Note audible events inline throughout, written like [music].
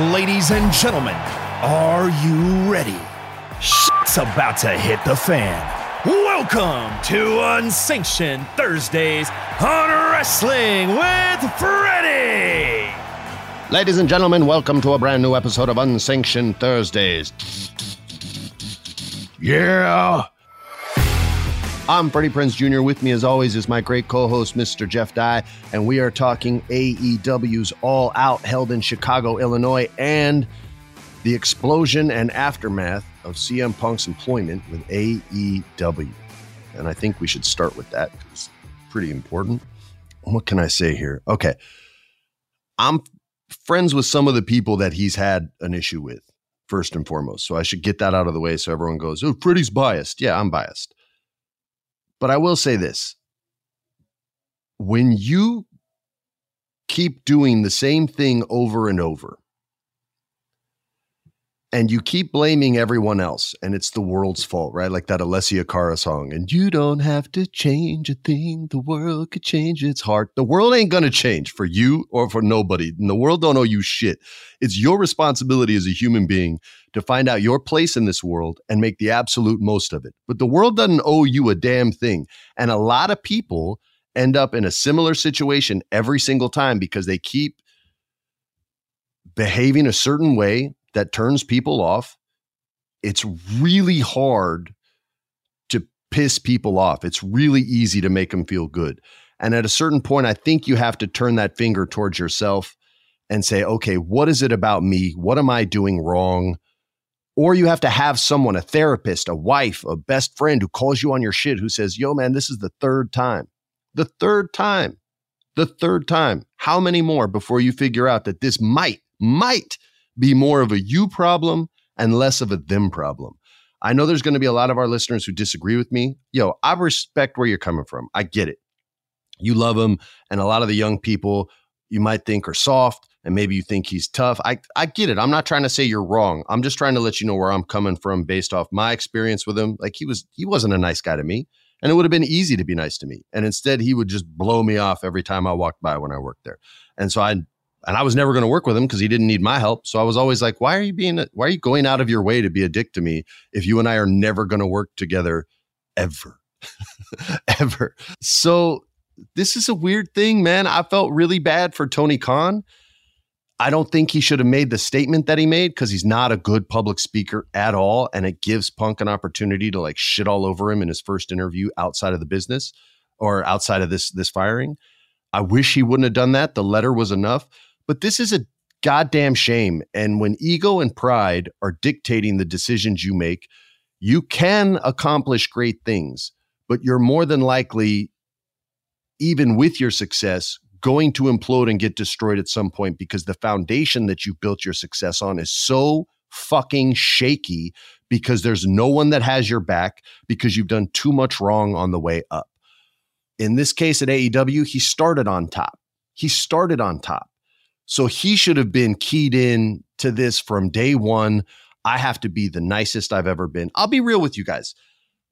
Ladies and gentlemen, are you ready? Shit's about to hit the fan. Welcome to Unsanctioned Thursdays on Wrestling with Freddie. Ladies and gentlemen, welcome to a brand new episode of Unsanctioned Thursdays. Yeah. I'm Freddie Prinze Jr. With me, as always, is my great co host, Mr. Jeff Dye, and we are talking AEW's All Out held in Chicago, Illinois, and the explosion and aftermath of CM Punk's employment with AEW. And I think we should start with that because it's pretty important. What can I say here? Okay. I'm friends with some of the people that he's had an issue with, first and foremost. So I should get that out of the way so everyone goes, oh, Freddie's biased. Yeah, I'm biased. But I will say this when you keep doing the same thing over and over, and you keep blaming everyone else, and it's the world's fault, right? Like that Alessia Cara song. And you don't have to change a thing. The world could change its heart. The world ain't gonna change for you or for nobody. And the world don't owe you shit. It's your responsibility as a human being to find out your place in this world and make the absolute most of it. But the world doesn't owe you a damn thing. And a lot of people end up in a similar situation every single time because they keep behaving a certain way that turns people off. It's really hard to piss people off. It's really easy to make them feel good. And at a certain point, I think you have to turn that finger towards yourself and say, okay, what is it about me? What am I doing wrong? Or you have to have someone, a therapist, a wife, a best friend who calls you on your shit, who says, yo, man, this is the third time. The third time. The third time. How many more before you figure out that this might, might be more of a you problem and less of a them problem? I know there's going to be a lot of our listeners who disagree with me. Yo, I respect where you're coming from. I get it. You love them. And a lot of the young people you might think are soft and maybe you think he's tough. I, I get it. I'm not trying to say you're wrong. I'm just trying to let you know where I'm coming from based off my experience with him. Like he was he wasn't a nice guy to me. And it would have been easy to be nice to me. And instead he would just blow me off every time I walked by when I worked there. And so I and I was never going to work with him because he didn't need my help. So I was always like, why are you being, why are you going out of your way to be a dick to me if you and I are never going to work together ever, [laughs] ever? So this is a weird thing, man. I felt really bad for Tony Khan. I don't think he should have made the statement that he made because he's not a good public speaker at all. And it gives Punk an opportunity to like shit all over him in his first interview outside of the business or outside of this this firing. I wish he wouldn't have done that. The letter was enough. But this is a goddamn shame. And when ego and pride are dictating the decisions you make, you can accomplish great things, but you're more than likely, even with your success, going to implode and get destroyed at some point because the foundation that you built your success on is so fucking shaky because there's no one that has your back because you've done too much wrong on the way up. in this case at AEW, he started on top. He started on top. So he should have been keyed in to this from day one. I have to be the nicest I've ever been. I'll be real with you guys.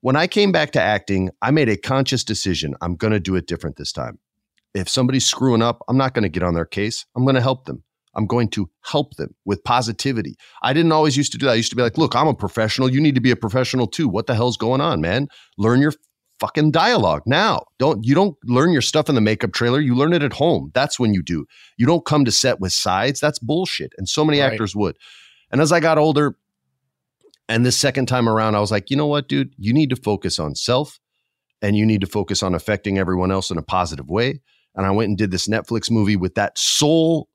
When I came back to acting, I made a conscious decision. I'm going to do it different this time. If somebody's screwing up, I'm not going to get on their case. I'm going to help them. I'm going to help them with positivity. I didn't always used to do that. I used to be like, look, I'm a professional. You need to be a professional too. What the hell's going on, man? Learn your fucking dialogue now. Don't you don't learn your stuff in the makeup trailer. You learn it at home. That's when you do. You don't come to set with sides. That's bullshit. And so many right. actors would. And as I got older, and this second time around, I was like, you know what, dude? You need to focus on self and you need to focus on affecting everyone else in a positive way. And I went and did this Netflix movie with that sole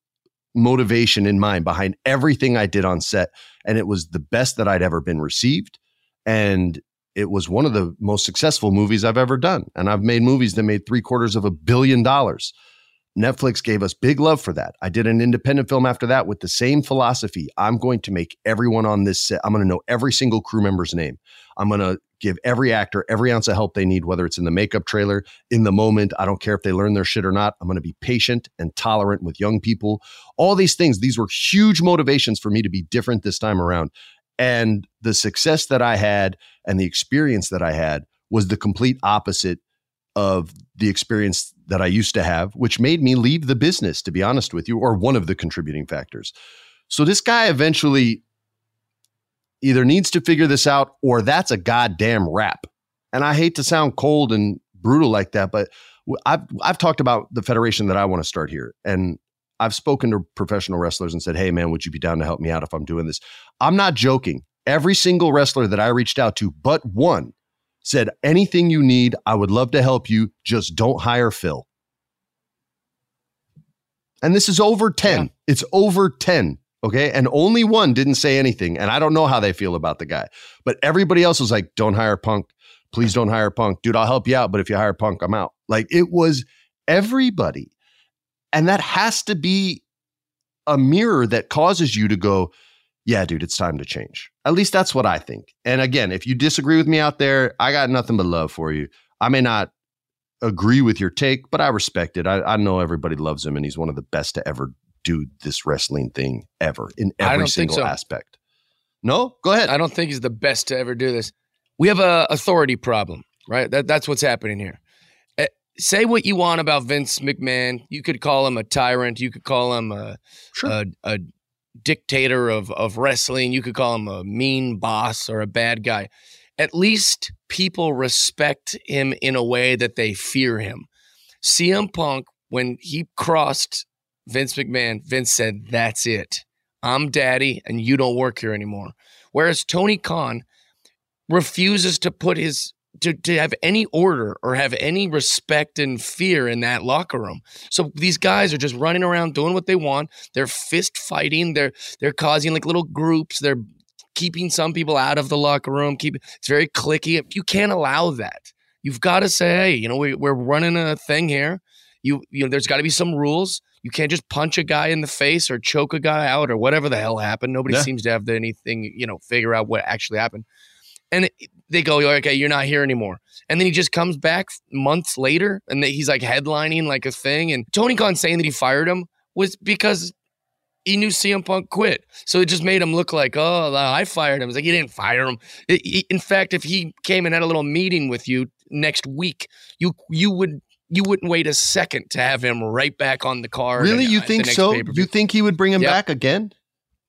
motivation in mind behind everything I did on set. And it was the best that I'd ever been received. And it was one of the most successful movies I've ever done. And I've made movies that made three quarters of a billion dollars. Netflix gave us big love for that. I did an independent film after that with the same philosophy. I'm going to make everyone on this set, I'm going to know every single crew member's name. I'm going to give every actor every ounce of help they need, whether it's in the makeup trailer, in the moment. I don't care if they learn their shit or not. I'm going to be patient and tolerant with young people. All these things, these were huge motivations for me to be different this time around. And the success that I had and the experience that I had was the complete opposite of the experience that I used to have, which made me leave the business, to be honest with you, or one of the contributing factors. So this guy eventually either needs to figure this out or that's a goddamn wrap. And I hate to sound cold and brutal like that, but I've I've talked about the federation that I want to start here. And I've spoken to professional wrestlers and said, "Hey man, would you be down to help me out if I'm doing this?" I'm not joking. Every single wrestler that I reached out to, but one, said, anything you need, I would love to help you. Just don't hire Phil. And this is over 10. Yeah. It's over 10. Okay. And only one didn't say anything. And I don't know how they feel about the guy. But everybody else was like, don't hire Punk. Please don't hire Punk. Dude, I'll help you out. But if you hire Punk, I'm out. Like it was everybody. And that has to be a mirror that causes you to go, yeah, dude, it's time to change. At least that's what I think. And again, if you disagree with me out there, I got nothing but love for you. I may not agree with your take, but I respect it. I, I know everybody loves him, and he's one of the best to ever do this wrestling thing ever in every single so. aspect. No, go ahead. I don't think he's the best to ever do this. We have a authority problem, right? That, that's what's happening here. Uh, say what you want about Vince McMahon. You could call him a tyrant. You could call him a, sure. a, a dictator of of wrestling. You could call him a mean boss or a bad guy. At least people respect him in a way that they fear him. CM Punk, when he crossed Vince McMahon, Vince said, That's it. I'm daddy and you don't work here anymore. Whereas Tony Khan refuses to put his to, to have any order or have any respect and fear in that locker room. So these guys are just running around doing what they want. They're fist fighting. They're they're causing like little groups. They're keeping some people out of the locker room. Keep it's very clicky. You can't allow that. You've got to say, hey, you know, we, we're running a thing here. You you know, there's got to be some rules. You can't just punch a guy in the face or choke a guy out or whatever the hell happened. Nobody yeah. seems to have anything, you know, figure out what actually happened. And they go, okay, you're not here anymore. And then he just comes back months later and he's like headlining like a thing. And Tony Khan saying that he fired him was because he knew CM Punk quit. So it just made him look like, oh, I fired him. It's like, he didn't fire him. in fact, if he came and had a little meeting with you next week, you you would you wouldn't wait a second to have him right back on the card. Really, you think so? You think he would bring him yep. back again?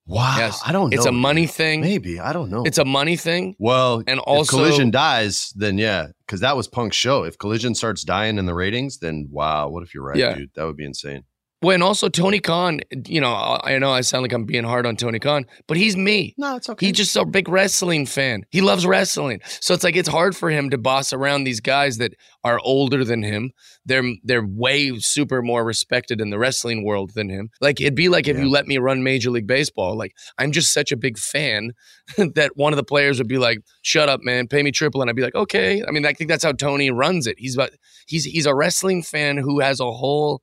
Wow. Yes. I don't know. It's a money thing. Maybe. I don't know. It's a money thing. Well, and also Collision dies, then yeah, because that was Punk's show. If Collision starts dying in the ratings, then wow, what if you're right, yeah. dude? That would be insane. Well, and also Tony Khan, you know, I know I sound like I'm being hard on Tony Khan, but he's me. No, it's okay. He's just a big wrestling fan. He loves wrestling. So it's like it's hard for him to boss around these guys that are older than him. They're they're way super more respected in the wrestling world than him. Like it'd be like if yeah. you let me run Major League Baseball. Like I'm just such a big fan [laughs] that one of the players would be like, "Shut up, man, pay me triple," and I'd be like, "Okay." I mean, I think that's how Tony runs it. He's about he's he's a wrestling fan who has a whole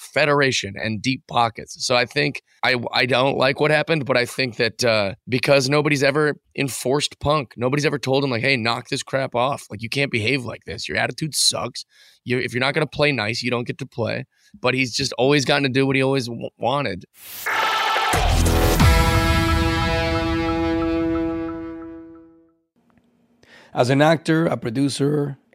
federation and deep pockets. So I think I I don't like what happened, but I think that uh, because nobody's ever enforced Punk, nobody's ever told him like, "Hey, knock this crap off. Like you can't behave like this. Your attitude sucks. You if you're not to play nice, you don't get to play." But he's just always gotten to do what he always w- wanted. As an actor, a producer,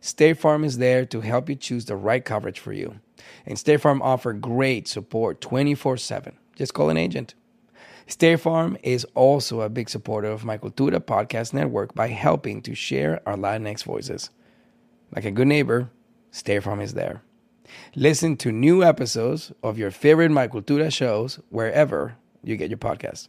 State Farm is there to help you choose the right coverage for you. And State Farm offer great support 24/7. Just call an agent. State Farm is also a big supporter of my Cultura podcast network by helping to share our Latinx voices. Like a good neighbor, State Farm is there. Listen to new episodes of your favorite My Cultura shows wherever you get your podcasts.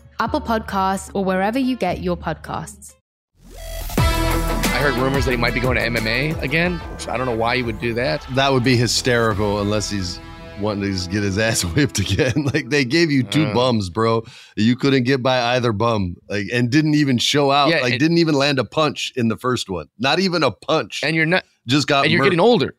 Apple Podcasts, or wherever you get your podcasts. I heard rumors that he might be going to MMA again. I don't know why he would do that. That would be hysterical unless he's wanting to get his [laughs] ass whipped again. [laughs] like they gave you two uh, bums, bro. You couldn't get by either bum, like, and didn't even show out. Yeah, like, it, didn't even land a punch in the first one. Not even a punch. And you're not just got. And you're getting older.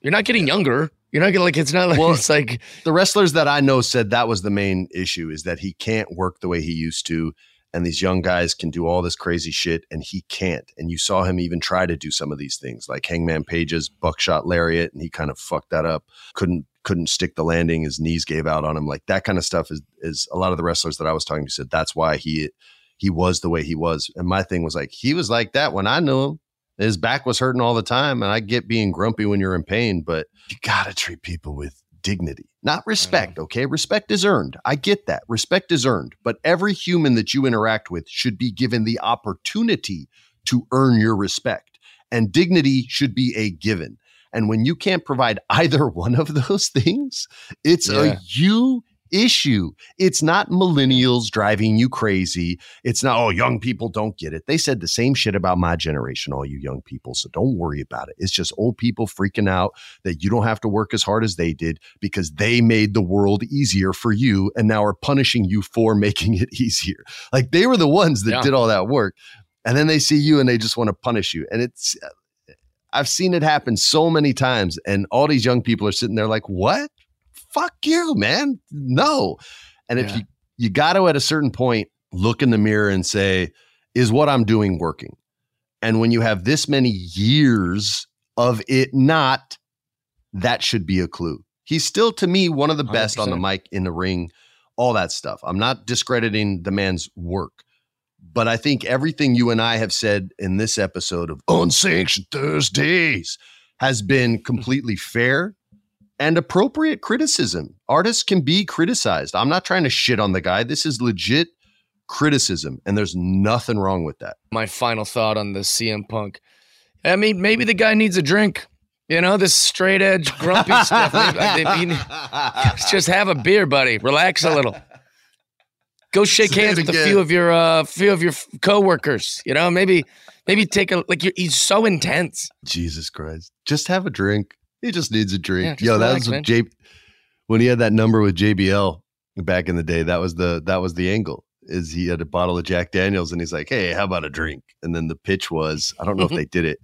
You're not getting younger. You're not gonna like it's not like well, it's like the wrestlers that I know said that was the main issue is that he can't work the way he used to and these young guys can do all this crazy shit and he can't. And you saw him even try to do some of these things like hangman page's buckshot lariat and he kind of fucked that up. Couldn't couldn't stick the landing his knees gave out on him like that kind of stuff is is a lot of the wrestlers that i was talking to said that's why he he was the way he was. And my thing was like he was like that when i knew him his back was hurting all the time and i get being grumpy when you're in pain but you gotta treat people with dignity, not respect. Mm. Okay. Respect is earned. I get that. Respect is earned. But every human that you interact with should be given the opportunity to earn your respect. And dignity should be a given. And when you can't provide [laughs] either one of those things, it's yeah. a you issue. It's not millennials driving you crazy. It's not, oh, young people don't get it. They said the same shit about my generation, all you young people. So don't worry about it. It's just old people freaking out that you don't have to work as hard as they did because they made the world easier for you and now are punishing you for [laughs] making it easier. Like they were the ones that yeah. did all that work. And then they see you and they just want to punish you. And it's, uh, I've seen it happen so many times. And all these young people are sitting there like, what? Fuck you, man. No. And if yeah. you you got to at a certain point look in the mirror and say, is what I'm doing working? And when you have this many years of it not, that should be a clue. He's still to me one of the best 100%. on the mic in the ring, all that stuff. I'm not discrediting the man's work. But I think everything you and I have said in this episode of Unsanctioned Thursdays has been [laughs] completely fair and appropriate criticism. Artists can be criticized. I'm not trying to shit on the guy. This is legit criticism, and there's nothing wrong with that. My final thought on the CM Punk. I mean, maybe the guy needs a drink. You know, this straight edge grumpy [laughs] stuff. Mean, just have a beer, buddy. Relax a little. Go shake Say hands with a few of your uh, few of your coworkers. You know, maybe maybe take a like. You're, he's so intense. Jesus Christ. Just have a drink. He just needs a drink. Yeah, Yo, that was. J when he had that number with JBL back in the day. That was the that was the angle. Is he had a bottle of Jack Daniels and he's like, Hey, how about a drink? And then the pitch was, I don't know if mm-hmm. they did it.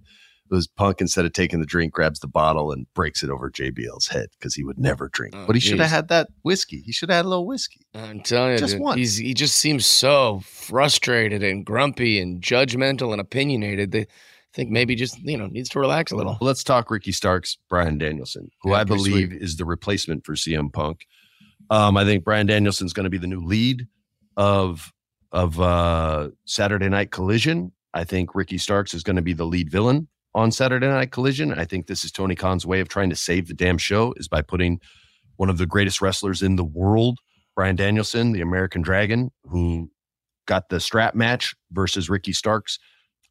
It was Punk instead of taking the drink, grabs the bottle and breaks it over JBL's head because he would never drink. Oh, but he should have had that whiskey. He should have had a little whiskey. I'm telling you, Just dude, he's he just seems so frustrated and grumpy and judgmental and opinionated. They think maybe just you know needs to relax a little. Let's talk Ricky Starks, Bryan Danielson, who Yeah, I believe sweet. is the replacement for CM Punk. Um, I think Bryan Danielson's going to be the new lead of of uh, Saturday Night Collision. I think Ricky Starks is going to be the lead villain on Saturday Night Collision. I think this is Tony Khan's way of trying to save the damn show is by putting one of the greatest wrestlers in the world, Bryan Danielson, the American Dragon, who got the strap match versus Ricky Starks.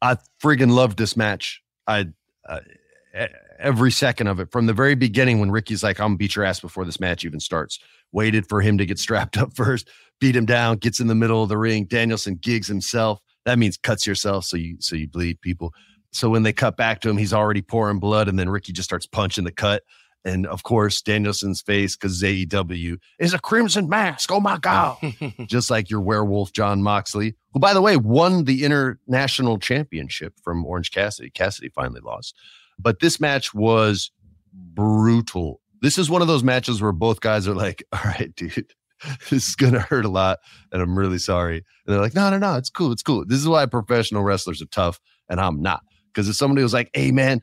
I friggin' loved this match. I uh, every second of it from the very beginning when Ricky's like, "I'm gonna beat your ass before this match even starts." Waited for him to get strapped up [laughs] first, beat him down, gets in the middle of the ring. Danielson gigs himself. That means cuts yourself so you so you bleed people. So when they cut back to him, he's already pouring blood, and then Ricky just starts punching the cut. And of course, Danielson's face, because AEW is a crimson mask. Oh my God. [laughs] just like your werewolf, Jon Moxley, who, by the way, won the international championship from Orange Cassidy. Cassidy finally lost. But this match was brutal. This is one of those matches where both guys are like, all right, dude, [laughs] this is going to hurt a lot. And I'm really sorry. And they're like, no, no, no, it's cool. It's cool. This is why professional wrestlers are tough. And I'm not. Because if somebody was like, hey, man,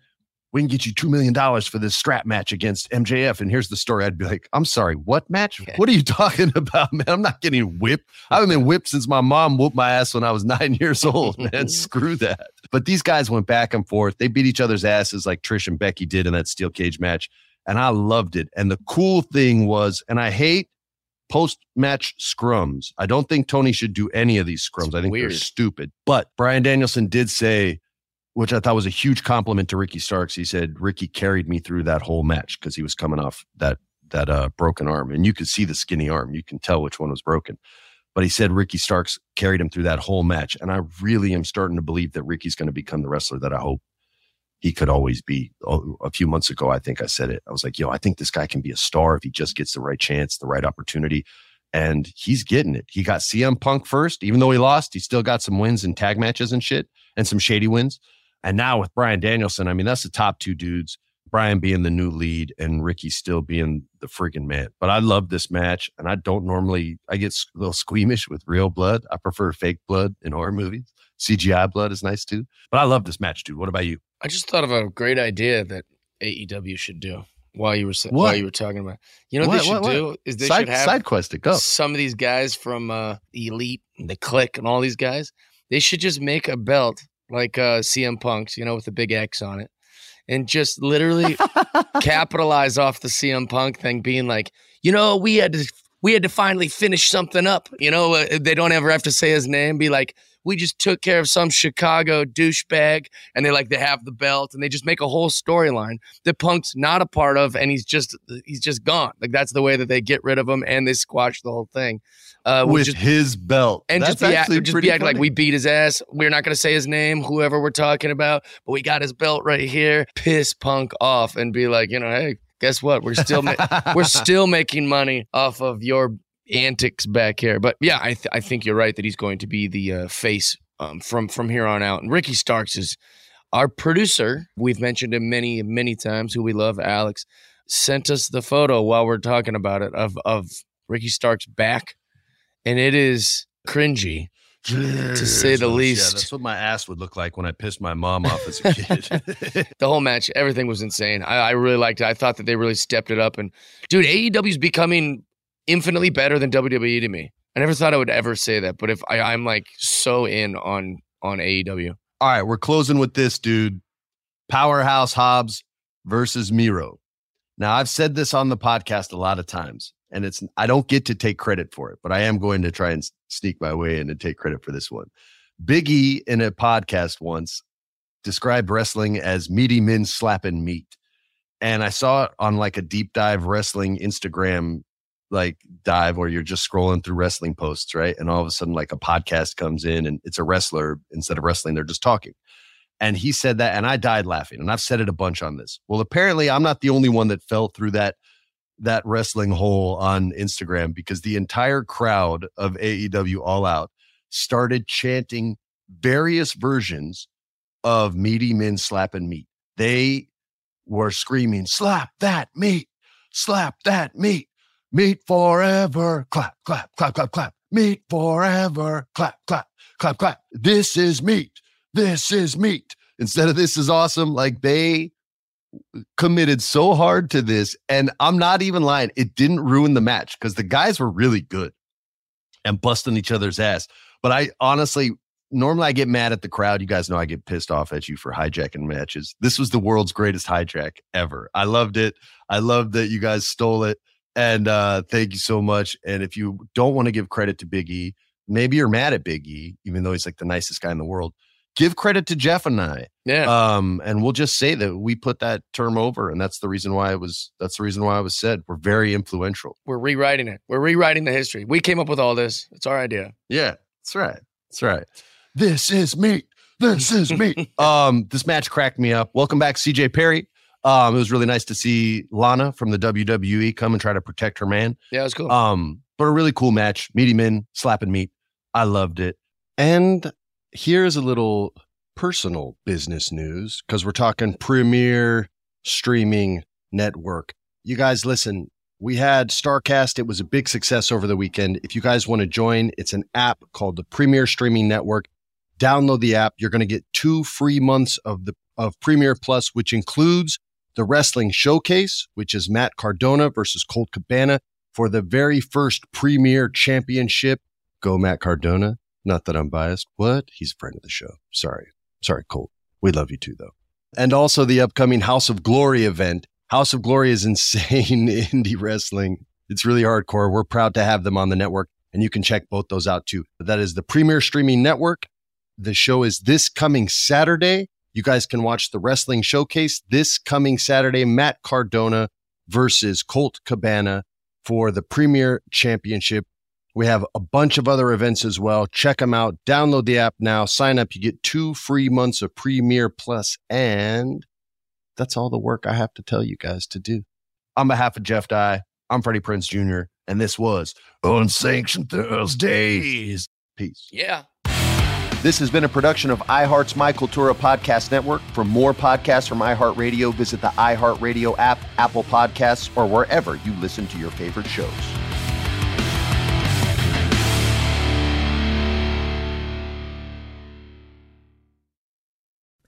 we can get you $2 million for this strap match against MJF. And here's the story. I'd be like, I'm sorry, what match? What are you talking [laughs] about, man? I'm not getting whipped. I haven't been whipped since my mom whooped my ass when I was [laughs] nine years old, man. [laughs] Screw that. But these guys went back and forth. They beat each other's asses like Trish and Becky did in that steel cage match. And I loved it. And the cool thing was, and I hate post match scrums. I don't think Tony should do any of these scrums. I think they're stupid. But Bryan Danielson did say, which I thought was a huge compliment to Ricky Starks. He said Ricky carried me through that whole match because he was coming off that that uh, broken arm, and you could see the skinny arm. You can tell which one was broken. But he said Ricky Starks carried him through that whole match, and I really am starting to believe that Ricky's going to become the wrestler that I hope he could always be. A few months ago, I think I said it. I was like, "Yo, I think this guy can be a star if he just gets the right chance, the right opportunity." And he's getting it. He got CM Punk first, even though he lost. He still got some wins in tag matches and shit, and some shady wins. And now with Bryan Danielson, I mean, that's the top two dudes. Bryan being the new lead and Ricky still being the freaking man. But I love this match, and I don't normally. I get a little squeamish with real blood. I prefer fake blood in horror movies. CGI blood is nice too. But I love this match, dude. What about you? I just thought of a great idea that AEW should do while you were What? while you were talking about. You know what, What, they should what? do is they Side- should have side quest to go. some of these guys from uh, Elite and the Click and all these guys. They should just make a belt like uh, CM Punk's, you know, with the big X on it, and just literally [laughs] capitalize off the CM Punk thing, being like, you know, we had to we had to finally finish something up. You know, uh, they don't ever have to say his name. Be like, we just took care of some Chicago douchebag, and they like they have the belt, and they just make a whole storyline that Punk's not a part of, and he's just he's just gone. Like that's the way that they get rid of him, and they squash the whole thing. Uh, With just, his belt. and That's just be, actually act, just pretty be acting like we beat his ass. We're not going to say his name, whoever we're talking about, but we got his belt right here. Piss Punk off and be like, you know, hey, guess what? We're still ma- we're still [laughs] making money off of your antics back here. But yeah, I th- I think you're right that he's going to be the uh, face um, from from here on out. And Ricky Starks is our producer. We've mentioned him many many times. Who we love, Alex, sent us the photo while we're talking about it of of Ricky Starks back, and it is cringy. to say the least. Yeah, that's what my ass would look like when I pissed my mom off as a kid. [laughs] the whole match, everything was insane. I, I really liked it. I thought that they really stepped it up. And dude, AEW is becoming infinitely better than WWE to me. I never thought I would ever say that, but if I, I'm like so in on on AEW. All right, we're closing with this, dude. Powerhouse Hobbs versus Miro. Now, I've said this on the podcast a lot of times, and it's I don't get to take credit for it, but I am going to try and sneak my way in and take credit for this one. Big E in a podcast once described wrestling as meaty men slapping meat. And I saw it on like a deep dive wrestling Instagram like dive where you're just scrolling through wrestling posts, right? And all of a sudden, like a podcast comes in and it's a wrestler instead of wrestling, they're just talking. And he said that, and I died laughing. And I've said it a bunch on this. Well, apparently, I'm not the only one that fell through that that wrestling hole on Instagram because the entire crowd of AEW All Out started chanting various versions of meaty men slapping meat. They were screaming, slap that meat, slap that meat, meat forever, clap, clap, clap, clap, clap, meat forever, clap, clap, clap, clap. This is meat. This is meat. Instead of this is awesome, like they committed so hard to this. And I'm not even lying, it didn't ruin the match because the guys were really good and busting each other's ass. But I honestly, normally I get mad at the crowd. You guys know I get pissed off at you for hijacking matches. This was the world's greatest hijack ever. I loved it. I loved that you guys stole it. And uh, thank you so much. And if you don't want to give credit to Big E, maybe you're mad at Big E, even though he's like the nicest guy in the world. Give credit to Jeff and I. Yeah. Um, and we'll just say that we put that term over, and that's the reason why it was that's the reason why it was said. We're very influential. We're rewriting it. We're rewriting the history. We came up with all this. It's our idea. Yeah, that's right. That's right. This is me. This is me. [laughs] um, this match cracked me up. Welcome back, CJ Perry. Um, it was really nice to see Lana from the WWE come and try to protect her man. Yeah, it was cool. Um, but a really cool match. Meaty men slapping meat. I loved it. And here's a little personal business news because we're talking premier streaming network. You guys, listen, we had Starrcast. It was a big success over the weekend. If you guys want to join, it's an app called the Premier Streaming Network. Download the app. You're going to get two free months of the of Premier Plus, which includes the Wrestling Showcase, which is Matt Cardona versus Colt Cabana for the very first Premier Championship. Go Matt Cardona. Not that I'm biased. What? He's a friend of the show. Sorry. Sorry, Colt. We love you too, though. And also the upcoming House of Glory event. House of Glory is [laughs] insane indie wrestling. It's really hardcore. We're proud to have them on the network, and you can check both those out too. That is the Premier Streaming Network. The show is this coming Saturday. You guys can watch the Wrestling Showcase this coming Saturday. Matt Cardona versus Colt Cabana for the Premier Championship. We have a bunch of other events as well. Check them out. Download the app now. Sign up. You get two free months of Premier Plus, and that's all the work I have to tell you guys to do. On behalf of Jeff Dye, I'm Freddie Prinze Jr., and this was Unsanctioned Thursdays. Peace. Yeah. This has been a production of iHeart's My Cultura Podcast Network. For more podcasts from iHeartRadio, visit the iHeartRadio app, Apple Podcasts, or wherever you listen to your favorite shows.